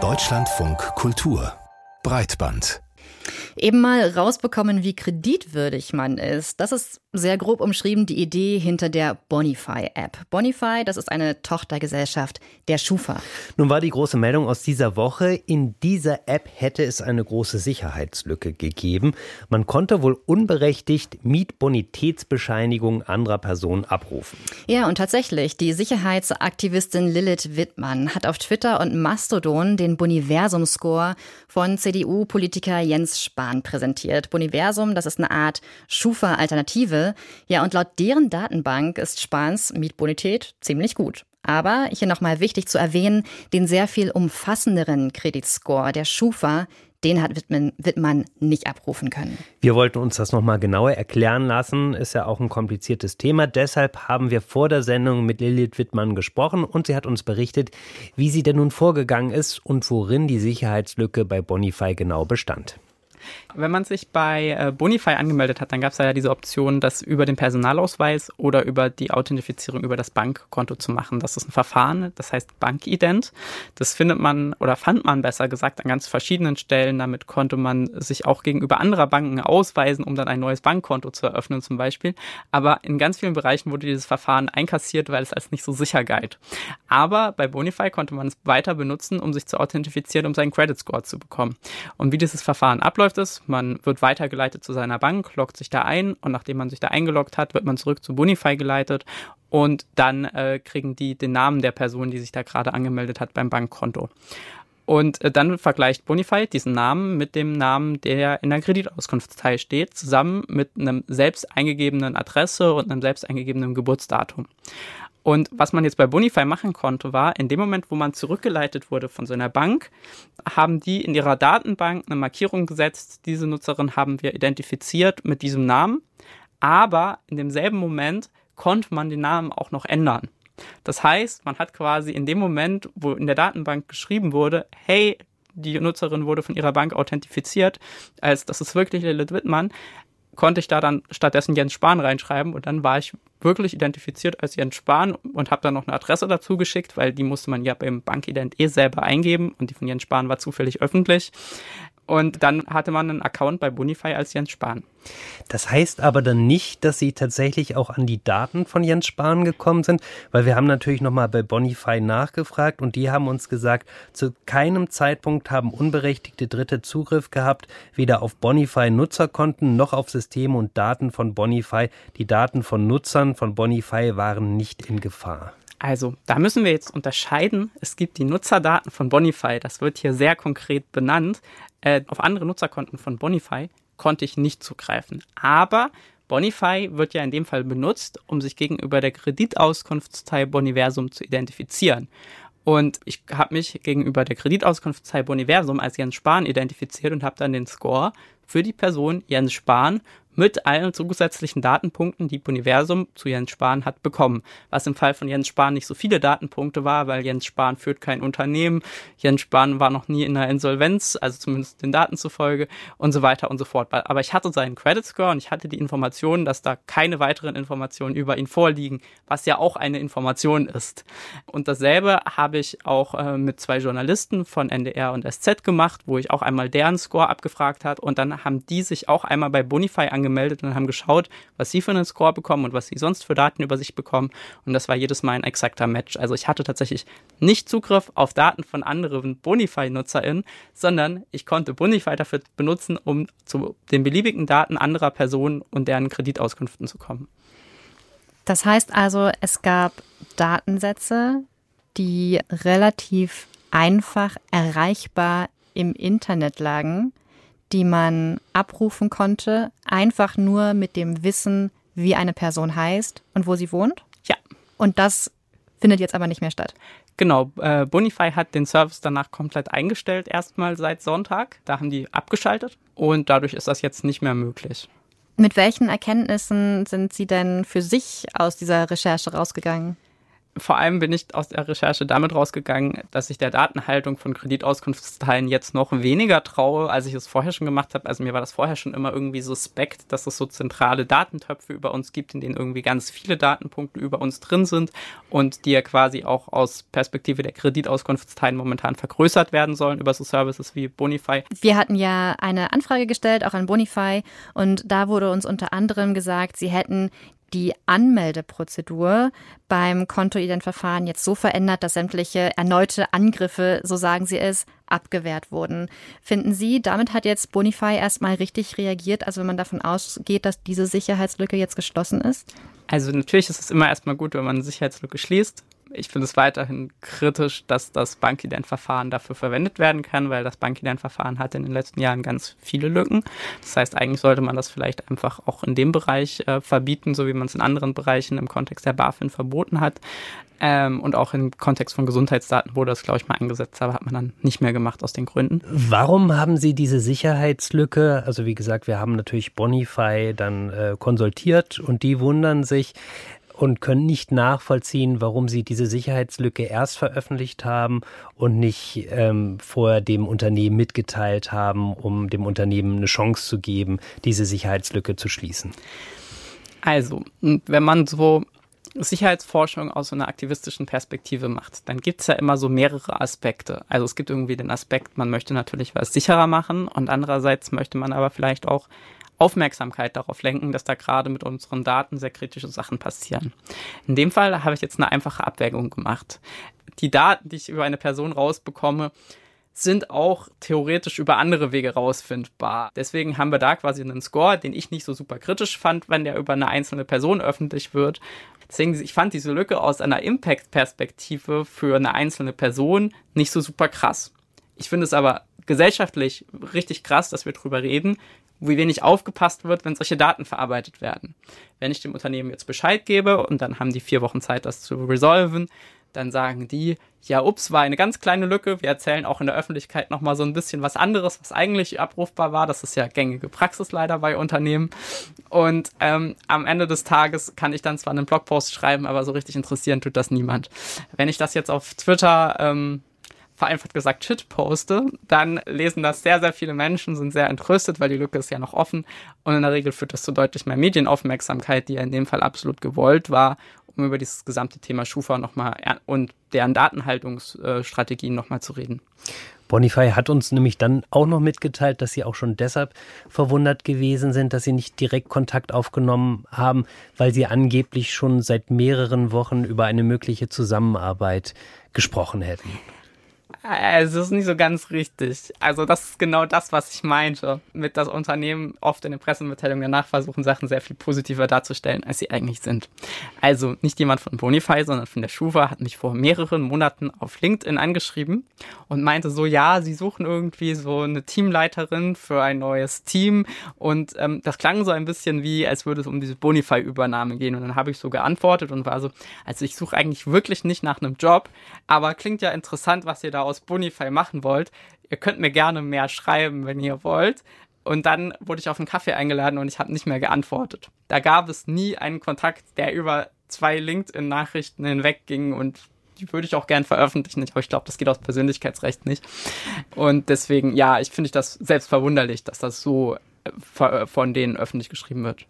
Deutschlandfunk Kultur Breitband Eben mal rausbekommen, wie kreditwürdig man ist. Das ist sehr grob umschrieben die Idee hinter der Bonify-App. Bonify, das ist eine Tochtergesellschaft der Schufa. Nun war die große Meldung aus dieser Woche, in dieser App hätte es eine große Sicherheitslücke gegeben. Man konnte wohl unberechtigt Mietbonitätsbescheinigungen anderer Personen abrufen. Ja, und tatsächlich, die Sicherheitsaktivistin Lilith Wittmann hat auf Twitter und Mastodon den Boniversum-Score von CDU-Politiker Jens Spahn präsentiert. Boniversum, das ist eine Art Schufa-Alternative. Ja, und laut deren Datenbank ist Spahns Mietbonität ziemlich gut. Aber hier nochmal wichtig zu erwähnen, den sehr viel umfassenderen Kreditscore der Schufa, den hat Wittmann, Wittmann nicht abrufen können. Wir wollten uns das nochmal genauer erklären lassen. Ist ja auch ein kompliziertes Thema. Deshalb haben wir vor der Sendung mit Lilith Wittmann gesprochen und sie hat uns berichtet, wie sie denn nun vorgegangen ist und worin die Sicherheitslücke bei Bonify genau bestand. Wenn man sich bei äh, Bonify angemeldet hat, dann gab es ja diese Option, das über den Personalausweis oder über die Authentifizierung über das Bankkonto zu machen. Das ist ein Verfahren, das heißt Bankident. Das findet man oder fand man besser gesagt an ganz verschiedenen Stellen. Damit konnte man sich auch gegenüber anderer Banken ausweisen, um dann ein neues Bankkonto zu eröffnen zum Beispiel. Aber in ganz vielen Bereichen wurde dieses Verfahren einkassiert, weil es als nicht so sicher galt. Aber bei Bonify konnte man es weiter benutzen, um sich zu authentifizieren, um seinen Credit Score zu bekommen. Und wie dieses Verfahren abläuft, ist, man wird weitergeleitet zu seiner Bank, loggt sich da ein und nachdem man sich da eingeloggt hat, wird man zurück zu Bonify geleitet und dann äh, kriegen die den Namen der Person, die sich da gerade angemeldet hat beim Bankkonto. Und äh, dann vergleicht Bonify diesen Namen mit dem Namen, der in der Kreditauskunftsteil steht, zusammen mit einem selbst eingegebenen Adresse und einem selbst eingegebenen Geburtsdatum. Und was man jetzt bei Bonify machen konnte, war, in dem Moment, wo man zurückgeleitet wurde von so einer Bank, haben die in ihrer Datenbank eine Markierung gesetzt, diese Nutzerin haben wir identifiziert mit diesem Namen, aber in demselben Moment konnte man den Namen auch noch ändern. Das heißt, man hat quasi in dem Moment, wo in der Datenbank geschrieben wurde, hey, die Nutzerin wurde von ihrer Bank authentifiziert, als das ist wirklich Lilith Wittmann, konnte ich da dann stattdessen Jens Spahn reinschreiben und dann war ich wirklich identifiziert als Jens Spahn und habe dann noch eine Adresse dazu geschickt, weil die musste man ja beim Bankident eh selber eingeben und die von Jens Spahn war zufällig öffentlich. Und dann hatte man einen Account bei Bonify als Jens Spahn. Das heißt aber dann nicht, dass Sie tatsächlich auch an die Daten von Jens Spahn gekommen sind, weil wir haben natürlich nochmal bei Bonify nachgefragt und die haben uns gesagt, zu keinem Zeitpunkt haben unberechtigte Dritte Zugriff gehabt, weder auf Bonify Nutzerkonten noch auf Systeme und Daten von Bonify. Die Daten von Nutzern von Bonify waren nicht in Gefahr. Also, da müssen wir jetzt unterscheiden. Es gibt die Nutzerdaten von Bonify, das wird hier sehr konkret benannt. Äh, auf andere Nutzerkonten von Bonify konnte ich nicht zugreifen. Aber Bonify wird ja in dem Fall benutzt, um sich gegenüber der Kreditauskunftsteil Boniversum zu identifizieren. Und ich habe mich gegenüber der Kreditauskunftsteil Boniversum als Jens Spahn identifiziert und habe dann den Score für die Person Jens Spahn mit allen zusätzlichen Datenpunkten, die Universum zu Jens Spahn hat bekommen. Was im Fall von Jens Spahn nicht so viele Datenpunkte war, weil Jens Spahn führt kein Unternehmen, Jens Spahn war noch nie in einer Insolvenz, also zumindest den Daten zufolge und so weiter und so fort. Aber ich hatte seinen Credit Score und ich hatte die Information, dass da keine weiteren Informationen über ihn vorliegen, was ja auch eine Information ist. Und dasselbe habe ich auch äh, mit zwei Journalisten von NDR und SZ gemacht, wo ich auch einmal deren Score abgefragt hat und dann haben die sich auch einmal bei Bonify angemeldet angemeldet und haben geschaut, was sie für einen Score bekommen und was sie sonst für Daten über sich bekommen. Und das war jedes Mal ein exakter Match. Also ich hatte tatsächlich nicht Zugriff auf Daten von anderen Bonify-NutzerInnen, sondern ich konnte Bonify dafür benutzen, um zu den beliebigen Daten anderer Personen und deren Kreditauskünften zu kommen. Das heißt also, es gab Datensätze, die relativ einfach erreichbar im Internet lagen die man abrufen konnte, einfach nur mit dem Wissen, wie eine Person heißt und wo sie wohnt? Ja. Und das findet jetzt aber nicht mehr statt. Genau, äh, Bonify hat den Service danach komplett eingestellt, erstmal seit Sonntag. Da haben die abgeschaltet und dadurch ist das jetzt nicht mehr möglich. Mit welchen Erkenntnissen sind Sie denn für sich aus dieser Recherche rausgegangen? Vor allem bin ich aus der Recherche damit rausgegangen, dass ich der Datenhaltung von Kreditauskunftsteilen jetzt noch weniger traue, als ich es vorher schon gemacht habe. Also mir war das vorher schon immer irgendwie suspekt, dass es so zentrale Datentöpfe über uns gibt, in denen irgendwie ganz viele Datenpunkte über uns drin sind und die ja quasi auch aus Perspektive der Kreditauskunftsteilen momentan vergrößert werden sollen über so Services wie Bonify. Wir hatten ja eine Anfrage gestellt, auch an Bonify, und da wurde uns unter anderem gesagt, sie hätten die Anmeldeprozedur beim Kontoidentverfahren jetzt so verändert, dass sämtliche erneute Angriffe, so sagen Sie es, abgewehrt wurden. Finden Sie, damit hat jetzt Bonify erstmal richtig reagiert, also wenn man davon ausgeht, dass diese Sicherheitslücke jetzt geschlossen ist? Also natürlich ist es immer erstmal gut, wenn man eine Sicherheitslücke schließt ich finde es weiterhin kritisch, dass das Bankident-Verfahren dafür verwendet werden kann, weil das Bankident-Verfahren hat in den letzten Jahren ganz viele Lücken. Das heißt, eigentlich sollte man das vielleicht einfach auch in dem Bereich äh, verbieten, so wie man es in anderen Bereichen im Kontext der BaFin verboten hat. Ähm, und auch im Kontext von Gesundheitsdaten wurde das, glaube ich, mal eingesetzt, aber hat man dann nicht mehr gemacht aus den Gründen. Warum haben Sie diese Sicherheitslücke? Also wie gesagt, wir haben natürlich Bonify dann äh, konsultiert und die wundern sich, und können nicht nachvollziehen, warum sie diese Sicherheitslücke erst veröffentlicht haben und nicht ähm, vorher dem Unternehmen mitgeteilt haben, um dem Unternehmen eine Chance zu geben, diese Sicherheitslücke zu schließen. Also, wenn man so Sicherheitsforschung aus so einer aktivistischen Perspektive macht, dann gibt es ja immer so mehrere Aspekte. Also es gibt irgendwie den Aspekt, man möchte natürlich was sicherer machen und andererseits möchte man aber vielleicht auch Aufmerksamkeit darauf lenken, dass da gerade mit unseren Daten sehr kritische Sachen passieren. In dem Fall habe ich jetzt eine einfache Abwägung gemacht. Die Daten, die ich über eine Person rausbekomme, sind auch theoretisch über andere Wege rausfindbar. Deswegen haben wir da quasi einen Score, den ich nicht so super kritisch fand, wenn der über eine einzelne Person öffentlich wird. Deswegen, ich fand diese Lücke aus einer Impact-Perspektive für eine einzelne Person nicht so super krass. Ich finde es aber gesellschaftlich richtig krass, dass wir drüber reden, wie wenig aufgepasst wird, wenn solche Daten verarbeitet werden. Wenn ich dem Unternehmen jetzt Bescheid gebe und dann haben die vier Wochen Zeit, das zu resolven, dann sagen die, ja, ups, war eine ganz kleine Lücke. Wir erzählen auch in der Öffentlichkeit nochmal so ein bisschen was anderes, was eigentlich abrufbar war. Das ist ja gängige Praxis leider bei Unternehmen. Und ähm, am Ende des Tages kann ich dann zwar einen Blogpost schreiben, aber so richtig interessieren tut das niemand. Wenn ich das jetzt auf Twitter ähm, vereinfacht gesagt Shit poste, dann lesen das sehr, sehr viele Menschen, sind sehr entrüstet, weil die Lücke ist ja noch offen. Und in der Regel führt das zu deutlich mehr Medienaufmerksamkeit, die ja in dem Fall absolut gewollt war, um über dieses gesamte Thema Schufa nochmal und deren Datenhaltungsstrategien nochmal zu reden. Bonify hat uns nämlich dann auch noch mitgeteilt, dass sie auch schon deshalb verwundert gewesen sind, dass sie nicht direkt Kontakt aufgenommen haben, weil sie angeblich schon seit mehreren Wochen über eine mögliche Zusammenarbeit gesprochen hätten. Also, es ist nicht so ganz richtig. Also, das ist genau das, was ich meinte. Mit das Unternehmen oft in den Pressemitteilungen danach versuchen, Sachen sehr viel positiver darzustellen, als sie eigentlich sind. Also, nicht jemand von Bonify, sondern von der Schufa hat mich vor mehreren Monaten auf LinkedIn angeschrieben und meinte so, ja, sie suchen irgendwie so eine Teamleiterin für ein neues Team. Und ähm, das klang so ein bisschen wie, als würde es um diese Bonify-Übernahme gehen. Und dann habe ich so geantwortet und war so, also ich suche eigentlich wirklich nicht nach einem Job, aber klingt ja interessant, was ihr da aus Bonify machen wollt, ihr könnt mir gerne mehr schreiben, wenn ihr wollt. Und dann wurde ich auf einen Kaffee eingeladen und ich habe nicht mehr geantwortet. Da gab es nie einen Kontakt, der über zwei LinkedIn-Nachrichten hinweg ging und die würde ich auch gern veröffentlichen, aber ich glaube, das geht aus Persönlichkeitsrecht nicht. Und deswegen, ja, ich finde das selbst verwunderlich, dass das so von denen öffentlich geschrieben wird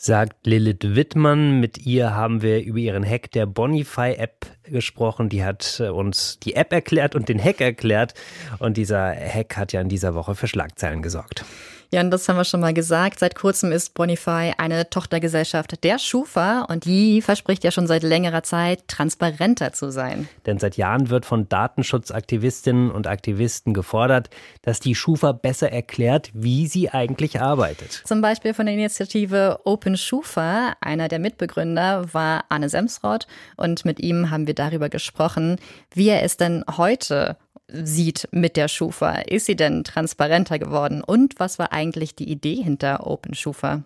sagt Lilith Wittmann. Mit ihr haben wir über ihren Hack der Bonify-App gesprochen. Die hat äh, uns die App erklärt und den Hack erklärt. Und dieser Hack hat ja in dieser Woche für Schlagzeilen gesorgt. Ja, und das haben wir schon mal gesagt. Seit kurzem ist Bonify eine Tochtergesellschaft der Schufa und die verspricht ja schon seit längerer Zeit, transparenter zu sein. Denn seit Jahren wird von Datenschutzaktivistinnen und Aktivisten gefordert, dass die Schufa besser erklärt, wie sie eigentlich arbeitet. Zum Beispiel von der Initiative Open Schufa. Einer der Mitbegründer war Arne Semsrott und mit ihm haben wir darüber gesprochen, wie er es denn heute sieht mit der Schufa. Ist sie denn transparenter geworden? Und was war eigentlich die Idee hinter Open Schufa?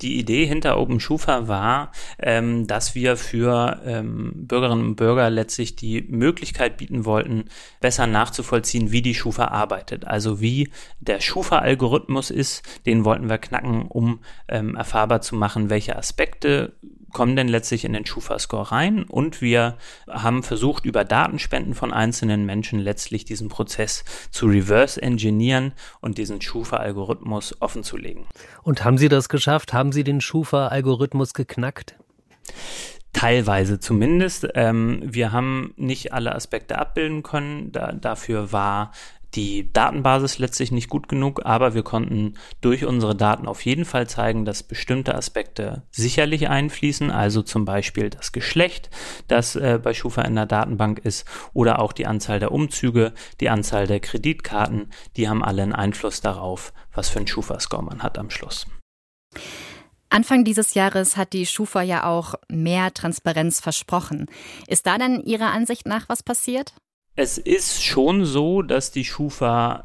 Die Idee hinter Open Schufa war, ähm, dass wir für ähm, Bürgerinnen und Bürger letztlich die Möglichkeit bieten wollten, besser nachzuvollziehen, wie die Schufa arbeitet. Also wie der Schufa-Algorithmus ist, den wollten wir knacken, um ähm, erfahrbar zu machen, welche Aspekte kommen denn letztlich in den Schufa-Score rein und wir haben versucht, über Datenspenden von einzelnen Menschen letztlich diesen Prozess zu reverse engineeren und diesen Schufa-Algorithmus offenzulegen. Und haben Sie das geschafft? Haben Sie den Schufa-Algorithmus geknackt? Teilweise zumindest. Ähm, wir haben nicht alle Aspekte abbilden können. Da, dafür war die Datenbasis letztlich nicht gut genug, aber wir konnten durch unsere Daten auf jeden Fall zeigen, dass bestimmte Aspekte sicherlich einfließen, also zum Beispiel das Geschlecht, das äh, bei Schufa in der Datenbank ist, oder auch die Anzahl der Umzüge, die Anzahl der Kreditkarten, die haben alle einen Einfluss darauf, was für ein Schufa-Score man hat am Schluss. Anfang dieses Jahres hat die Schufa ja auch mehr Transparenz versprochen. Ist da denn Ihrer Ansicht nach was passiert? Es ist schon so, dass die Schufa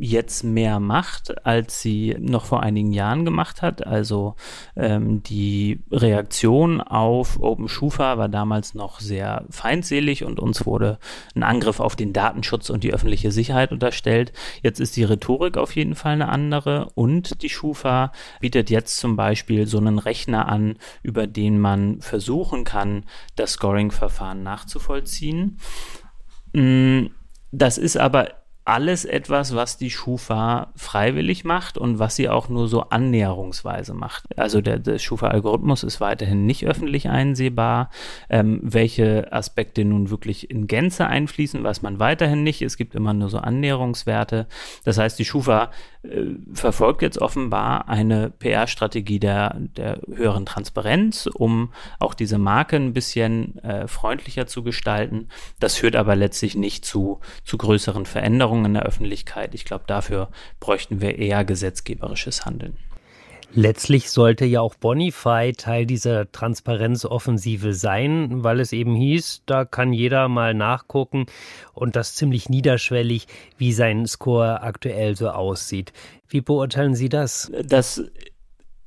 jetzt mehr macht, als sie noch vor einigen Jahren gemacht hat. Also ähm, die Reaktion auf OpenSchufa war damals noch sehr feindselig und uns wurde ein Angriff auf den Datenschutz und die öffentliche Sicherheit unterstellt. Jetzt ist die Rhetorik auf jeden Fall eine andere und die Schufa bietet jetzt zum Beispiel so einen Rechner an, über den man versuchen kann, das Scoring-Verfahren nachzuvollziehen. Mm, das ist aber alles etwas, was die Schufa freiwillig macht und was sie auch nur so annäherungsweise macht. Also der, der Schufa-Algorithmus ist weiterhin nicht öffentlich einsehbar. Ähm, welche Aspekte nun wirklich in Gänze einfließen, weiß man weiterhin nicht. Es gibt immer nur so Annäherungswerte. Das heißt, die Schufa äh, verfolgt jetzt offenbar eine PR-Strategie der, der höheren Transparenz, um auch diese Marke ein bisschen äh, freundlicher zu gestalten. Das führt aber letztlich nicht zu, zu größeren Veränderungen Veränderungen in der Öffentlichkeit. Ich glaube, dafür bräuchten wir eher gesetzgeberisches Handeln. Letztlich sollte ja auch Bonify Teil dieser Transparenzoffensive sein, weil es eben hieß, da kann jeder mal nachgucken und das ziemlich niederschwellig, wie sein Score aktuell so aussieht. Wie beurteilen Sie das? Das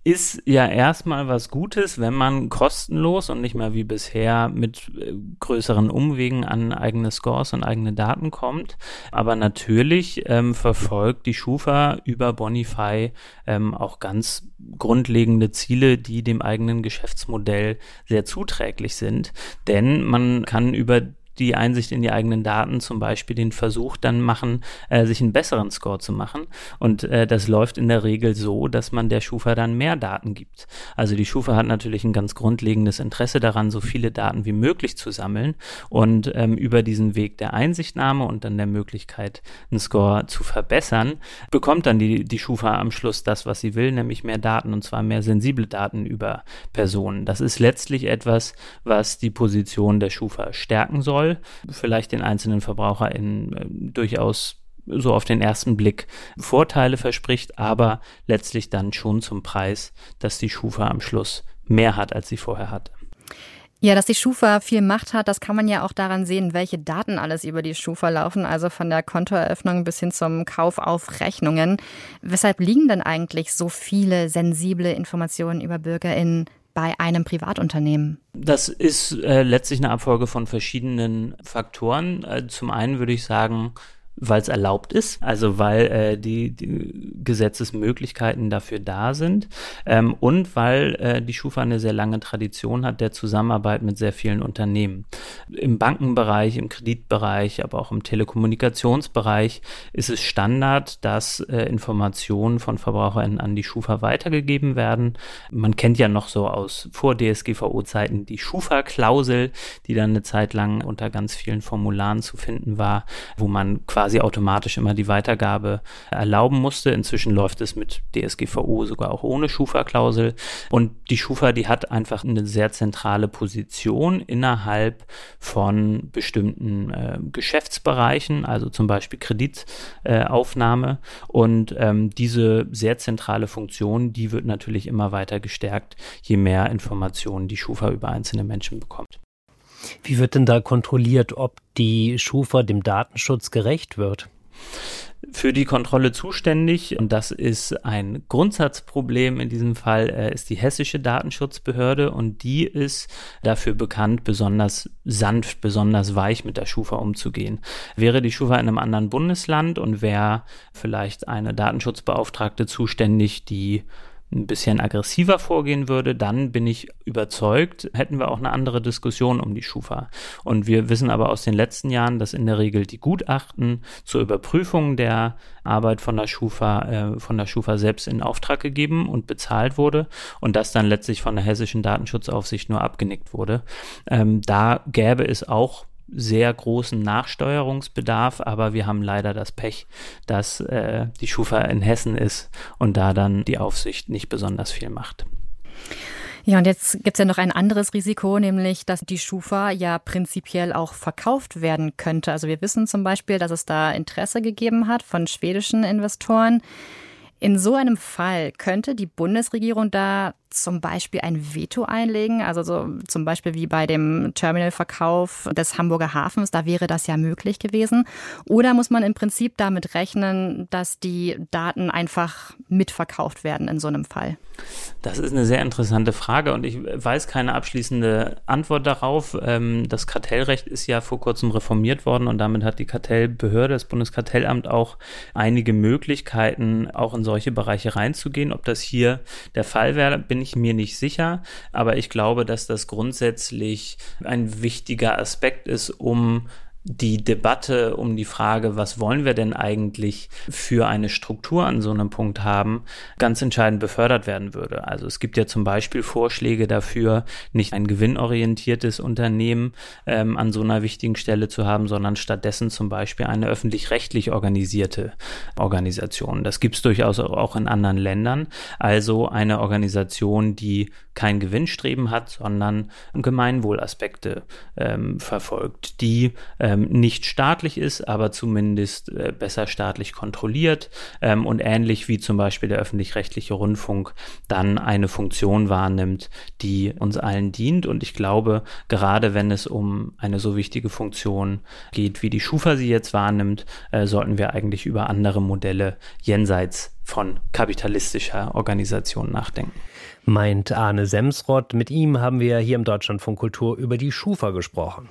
ist ja erstmal was Gutes, wenn man kostenlos und nicht mehr wie bisher mit äh, größeren Umwegen an eigene Scores und eigene Daten kommt. Aber natürlich ähm, verfolgt die Schufa über Bonify ähm, auch ganz grundlegende Ziele, die dem eigenen Geschäftsmodell sehr zuträglich sind. Denn man kann über die Einsicht in die eigenen Daten zum Beispiel den Versuch dann machen, äh, sich einen besseren Score zu machen. Und äh, das läuft in der Regel so, dass man der Schufa dann mehr Daten gibt. Also die Schufa hat natürlich ein ganz grundlegendes Interesse daran, so viele Daten wie möglich zu sammeln und ähm, über diesen Weg der Einsichtnahme und dann der Möglichkeit, einen Score zu verbessern, bekommt dann die, die Schufa am Schluss das, was sie will, nämlich mehr Daten und zwar mehr sensible Daten über Personen. Das ist letztlich etwas, was die Position der Schufa stärken soll soll, vielleicht den einzelnen VerbraucherInnen äh, durchaus so auf den ersten Blick Vorteile verspricht, aber letztlich dann schon zum Preis, dass die Schufa am Schluss mehr hat, als sie vorher hatte. Ja, dass die Schufa viel Macht hat, das kann man ja auch daran sehen, welche Daten alles über die Schufa laufen, also von der Kontoeröffnung bis hin zum Kauf auf Rechnungen. Weshalb liegen denn eigentlich so viele sensible Informationen über BürgerInnen bei einem Privatunternehmen? Das ist äh, letztlich eine Abfolge von verschiedenen Faktoren. Äh, zum einen würde ich sagen, weil es erlaubt ist, also weil äh, die, die Gesetzesmöglichkeiten dafür da sind ähm, und weil äh, die Schufa eine sehr lange Tradition hat der Zusammenarbeit mit sehr vielen Unternehmen. Im Bankenbereich, im Kreditbereich, aber auch im Telekommunikationsbereich ist es Standard, dass äh, Informationen von VerbraucherInnen an die Schufa weitergegeben werden. Man kennt ja noch so aus vor DSGVO-Zeiten die Schufa-Klausel, die dann eine Zeit lang unter ganz vielen Formularen zu finden war, wo man quasi quasi automatisch immer die Weitergabe erlauben musste. Inzwischen läuft es mit DSGVO sogar auch ohne Schufa-Klausel. Und die Schufa, die hat einfach eine sehr zentrale Position innerhalb von bestimmten äh, Geschäftsbereichen, also zum Beispiel Kreditaufnahme. Äh, und ähm, diese sehr zentrale Funktion, die wird natürlich immer weiter gestärkt, je mehr Informationen die Schufa über einzelne Menschen bekommt. Wie wird denn da kontrolliert, ob die Schufa dem Datenschutz gerecht wird? für die Kontrolle zuständig, und das ist ein Grundsatzproblem in diesem Fall, äh, ist die hessische Datenschutzbehörde und die ist dafür bekannt, besonders sanft, besonders weich mit der Schufa umzugehen. Wäre die Schufa in einem anderen Bundesland und wäre vielleicht eine Datenschutzbeauftragte zuständig, die ein bisschen aggressiver vorgehen würde, dann bin ich überzeugt, hätten wir auch eine andere Diskussion um die Schufa. Und wir wissen aber aus den letzten Jahren, dass in der Regel die Gutachten zur Überprüfung der Arbeit von der Schufa, äh, von der Schufa selbst in Auftrag gegeben und bezahlt wurde und das dann letztlich von der hessischen Datenschutzaufsicht nur abgenickt wurde. Ähm, da gäbe es auch sehr großen Nachsteuerungsbedarf, aber wir haben leider das Pech, dass äh, die Schufa in Hessen ist und da dann die Aufsicht nicht besonders viel macht. Ja, und jetzt gibt es ja noch ein anderes Risiko, nämlich, dass die Schufa ja prinzipiell auch verkauft werden könnte. Also wir wissen zum Beispiel, dass es da Interesse gegeben hat von schwedischen Investoren. In so einem Fall könnte die Bundesregierung da zum Beispiel ein Veto einlegen, also so zum Beispiel wie bei dem Terminalverkauf des Hamburger Hafens, da wäre das ja möglich gewesen. Oder muss man im Prinzip damit rechnen, dass die Daten einfach mitverkauft werden in so einem Fall? Das ist eine sehr interessante Frage und ich weiß keine abschließende Antwort darauf. Ähm, das Kartellrecht ist ja vor kurzem reformiert worden und damit hat die Kartellbehörde, das Bundeskartellamt auch einige Möglichkeiten, auch in solche Bereiche reinzugehen. Ob das hier der Fall wäre, bin ich mir nicht sicher, aber ich glaube, dass das grundsätzlich ein wichtiger Aspekt ist, um die Debatte um die Frage, was wollen wir denn eigentlich für eine Struktur an so einem Punkt haben, ganz entscheidend befördert werden würde. Also es gibt ja zum Beispiel Vorschläge dafür, nicht ein gewinnorientiertes Unternehmen ähm, an so einer wichtigen Stelle zu haben, sondern stattdessen zum Beispiel eine öffentlich-rechtlich organisierte Organisation. Das gibt es durchaus auch in anderen Ländern. Also eine Organisation, die kein Gewinnstreben hat, sondern Gemeinwohlaspekte ähm, verfolgt, die äh, ähm, nicht staatlich ist, aber zumindest äh, besser staatlich kontrolliert ähm, und ähnlich wie zum Beispiel der öffentlich-rechtliche Rundfunk dann eine Funktion wahrnimmt, die uns allen dient. Und ich glaube, gerade wenn es um eine so wichtige Funktion geht, wie die Schufa sie jetzt wahrnimmt, äh, sollten wir eigentlich über andere Modelle jenseits von kapitalistischer Organisation nachdenken. Meint Arne Semsrott. Mit ihm haben wir hier im Deutschlandfunk Kultur über die Schufa gesprochen.